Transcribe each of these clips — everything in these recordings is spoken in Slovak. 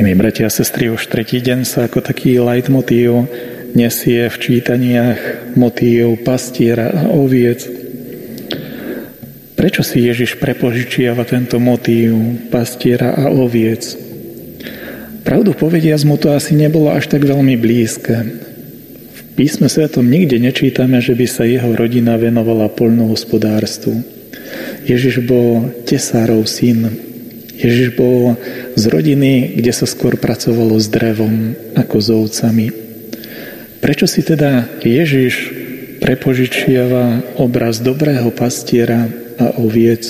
Milí bratia a sestry, už tretí deň sa ako taký leitmotív nesie v čítaniach motív pastiera a oviec. Prečo si Ježiš prepožičiava tento motív pastiera a oviec? Pravdu povediac mu to asi nebolo až tak veľmi blízke. V písme svetom nikde nečítame, že by sa jeho rodina venovala poľnohospodárstvu. Ježiš bol tesárov syn, Ježiš bol z rodiny, kde sa skôr pracovalo s drevom ako s ovcami. Prečo si teda Ježiš prepožičiava obraz dobrého pastiera a oviec?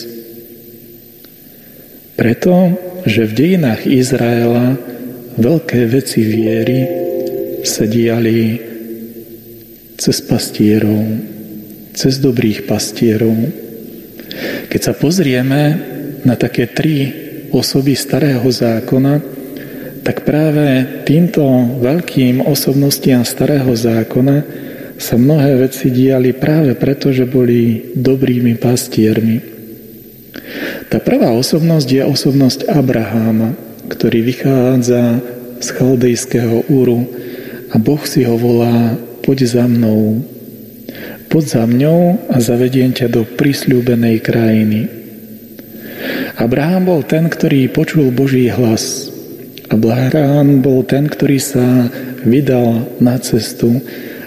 Preto, že v dejinách Izraela veľké veci viery sa diali cez pastierov, cez dobrých pastierov. Keď sa pozrieme na také tri osoby starého zákona, tak práve týmto veľkým osobnostiam starého zákona sa mnohé veci diali práve preto, že boli dobrými pastiermi. Tá prvá osobnosť je osobnosť Abraháma, ktorý vychádza z chaldejského úru a Boh si ho volá poď za mnou. Poď za mňou a zavediem ťa do prisľúbenej krajiny. Abraham bol ten, ktorý počul Boží hlas. Abraham bol ten, ktorý sa vydal na cestu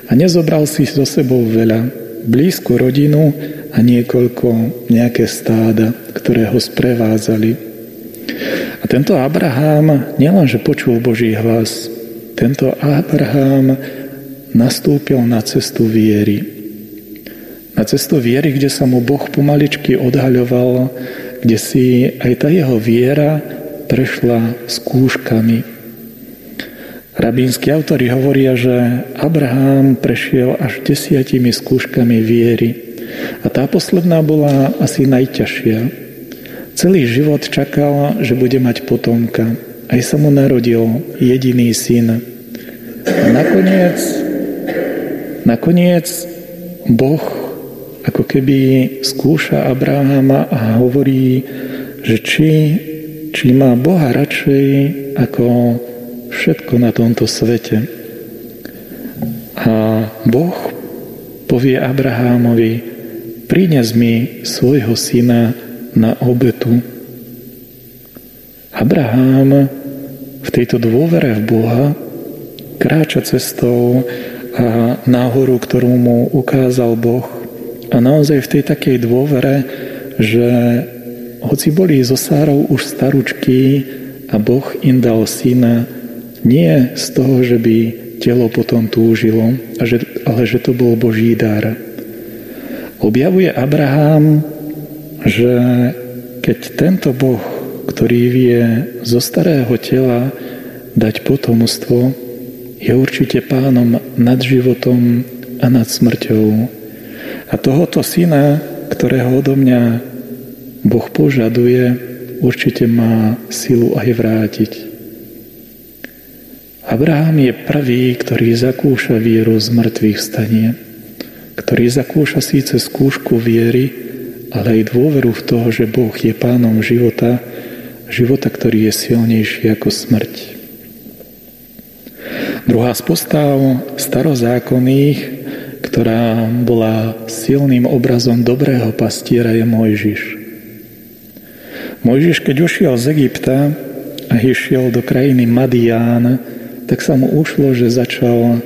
a nezobral si so sebou veľa, blízku rodinu a niekoľko nejaké stáda, ktoré ho sprevádzali. A tento Abraham nielenže počul Boží hlas, tento Abraham nastúpil na cestu viery. Na cestu viery, kde sa mu Boh pomaličky odhaľoval kde si aj tá jeho viera prešla skúškami. Rabínsky autori hovoria, že Abraham prešiel až desiatimi skúškami viery a tá posledná bola asi najťažšia. Celý život čakal, že bude mať potomka. Aj sa mu narodil jediný syn. A nakoniec, nakoniec Boh ako keby skúša Abrahama a hovorí, že či, či má Boha radšej ako všetko na tomto svete. A Boh povie Abrahámovi, prines mi svojho syna na obetu. Abraham v tejto dôvere v Boha kráča cestou a náhoru, ktorú mu ukázal Boh, a naozaj v tej takej dôvere, že hoci boli zo Sárov už staručky a Boh im dal syna, nie z toho, že by telo potom túžilo, ale že to bol Boží dar. Objavuje Abraham, že keď tento Boh, ktorý vie zo starého tela dať potomstvo, je určite pánom nad životom a nad smrťou. A tohoto syna, ktorého odo mňa Boh požaduje, určite má silu aj vrátiť. Abraham je prvý, ktorý zakúša vieru z mŕtvych stanie, ktorý zakúša síce skúšku viery, ale aj dôveru v toho, že Boh je pánom života, života, ktorý je silnejší ako smrť. Druhá z postav starozákonných ktorá bola silným obrazom dobrého pastiera, je Mojžiš. Mojžiš, keď ušiel z Egypta a išiel do krajiny Madián, tak sa mu ušlo, že začal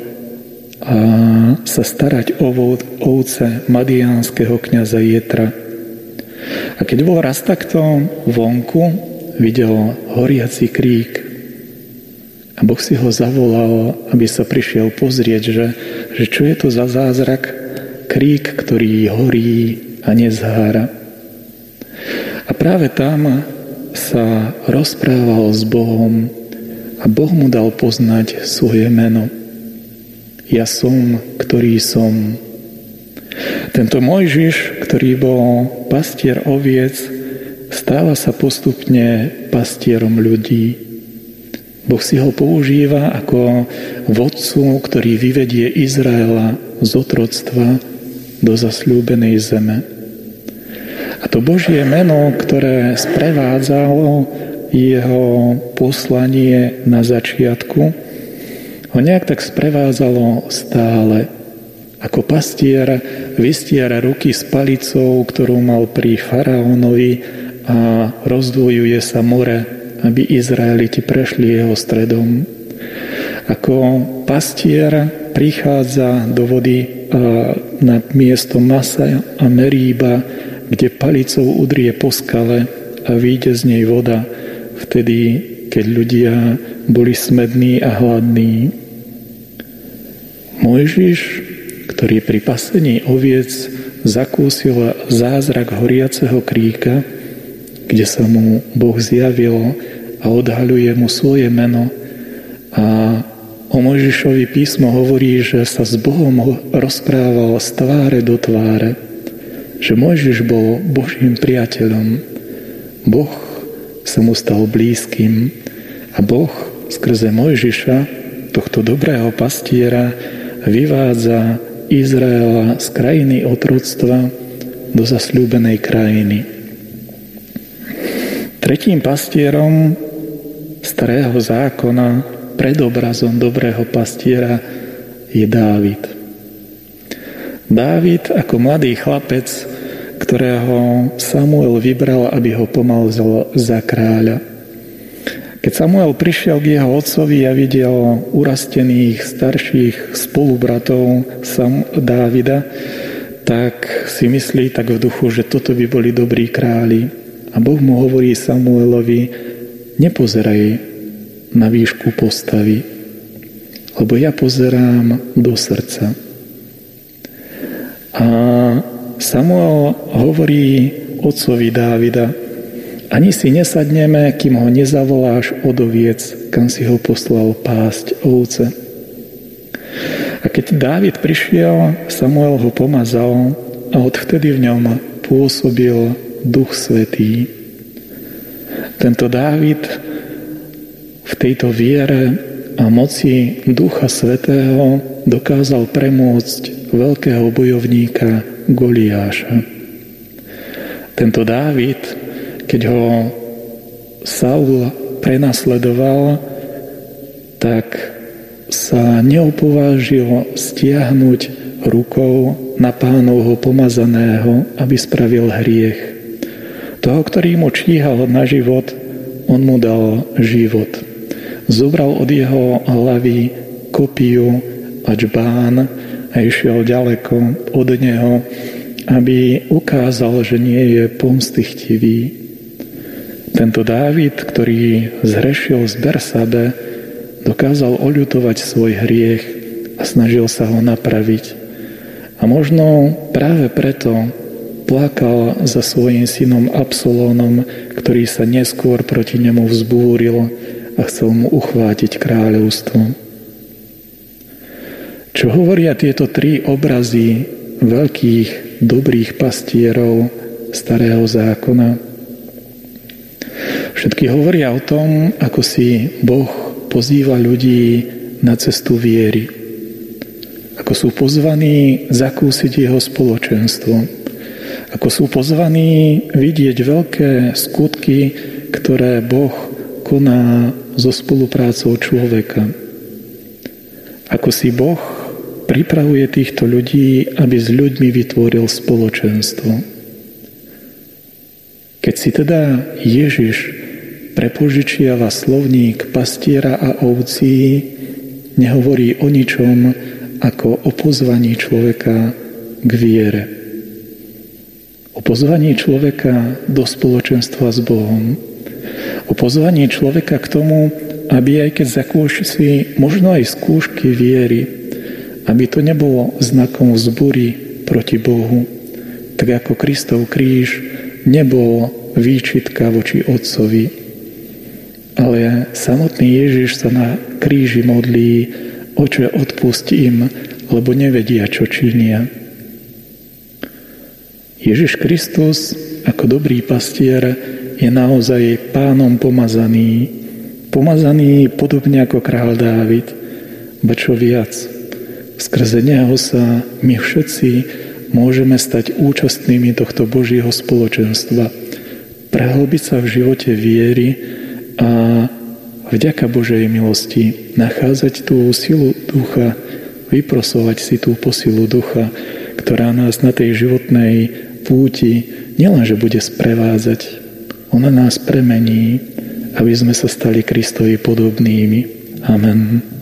a sa starať o ovce madiánskeho kniaza Jetra. A keď bol raz takto vonku, videl horiaci krík. A Boh si ho zavolal, aby sa prišiel pozrieť, že, že čo je to za zázrak, krík, ktorý horí a nezhára. A práve tam sa rozprával s Bohom a Boh mu dal poznať svoje meno. Ja som, ktorý som. Tento Mojžiš, ktorý bol pastier oviec, stáva sa postupne pastierom ľudí. Boh si ho používa ako vodcu, ktorý vyvedie Izraela z otroctva do zasľúbenej zeme. A to Božie meno, ktoré sprevádzalo jeho poslanie na začiatku ho nejak tak sprevádzalo stále. Ako pastier vystiera ruky s palicou, ktorú mal pri faraónovi a rozdvojuje sa more, aby Izraeliti prešli jeho stredom. Ako pastier prichádza do vody na miesto Masa a Meríba, kde palicou udrie po skale a vyjde z nej voda, vtedy, keď ľudia boli smední a hladní. Mojžiš, ktorý pri pasení oviec zakúsil zázrak horiaceho kríka, kde sa mu Boh zjavil a odhaľuje mu svoje meno a o Mojžišovi písmo hovorí, že sa s Bohom rozprával z tváre do tváre, že Mojžiš bol Božím priateľom. Boh sa mu stal blízkym a Boh skrze Mojžiša, tohto dobrého pastiera, vyvádza Izraela z krajiny otroctva do zasľúbenej krajiny. Tretím pastierom starého zákona, predobrazom dobrého pastiera je Dávid. Dávid ako mladý chlapec ktorého Samuel vybral, aby ho pomalzol za kráľa. Keď Samuel prišiel k jeho otcovi a videl urastených starších spolubratov Sam Dávida, tak si myslí tak v duchu, že toto by boli dobrí králi. A Boh mu hovorí Samuelovi, nepozeraj na výšku postavy, lebo ja pozerám do srdca. A Samuel hovorí otcovi Dávida, ani si nesadneme, kým ho nezavoláš od oviec, kam si ho poslal pásť ovce. A keď Dávid prišiel, Samuel ho pomazal a odvtedy v ňom pôsobil Duch Svetý. Tento Dávid v tejto viere a moci Ducha Svetého dokázal premôcť veľkého bojovníka Goliáša. Tento Dávid, keď ho Saul prenasledoval, tak sa neopovážil stiahnuť rukou na pánovho pomazaného, aby spravil hriech. Toho, ktorý mu číhal na život, on mu dal život. Zobral od jeho hlavy kopiu a čbán a išiel ďaleko od neho, aby ukázal, že nie je pomstychtivý. Tento Dávid, ktorý zhrešil z Bersabe, dokázal oľutovať svoj hriech a snažil sa ho napraviť. A možno práve preto plakal za svojim synom Absolónom, ktorý sa neskôr proti nemu vzbúril a chcel mu uchvátiť kráľovstvo. Čo hovoria tieto tri obrazy veľkých, dobrých pastierov starého zákona? Všetky hovoria o tom, ako si Boh pozýva ľudí na cestu viery. Ako sú pozvaní zakúsiť jeho spoločenstvo. Ako sú pozvaní vidieť veľké skutky, ktoré Boh koná so spoluprácou človeka. Ako si Boh pripravuje týchto ľudí, aby s ľuďmi vytvoril spoločenstvo. Keď si teda Ježiš prepožičiava slovník pastiera a ovcí, nehovorí o ničom ako o pozvaní človeka k viere. O pozvaní človeka do spoločenstva s Bohom. O pozvaní človeka k tomu, aby aj keď zakúši možno aj skúšky viery, aby to nebolo znakom vzbury proti Bohu, tak ako Kristov kríž nebol výčitka voči Otcovi, ale samotný Ježiš sa na kríži modlí, oče odpust im, lebo nevedia, čo činia. Ježiš Kristus ako dobrý pastier je naozaj pánom pomazaný, pomazaný podobne ako král Dávid, ba čo viac – Skrze Neho sa my všetci môžeme stať účastnými tohto Božieho spoločenstva, prehlbiť sa v živote viery a vďaka Božej milosti nachádzať tú silu ducha, vyprosovať si tú posilu ducha, ktorá nás na tej životnej púti nielenže bude sprevázať, ona nás premení, aby sme sa stali Kristovi podobnými. Amen.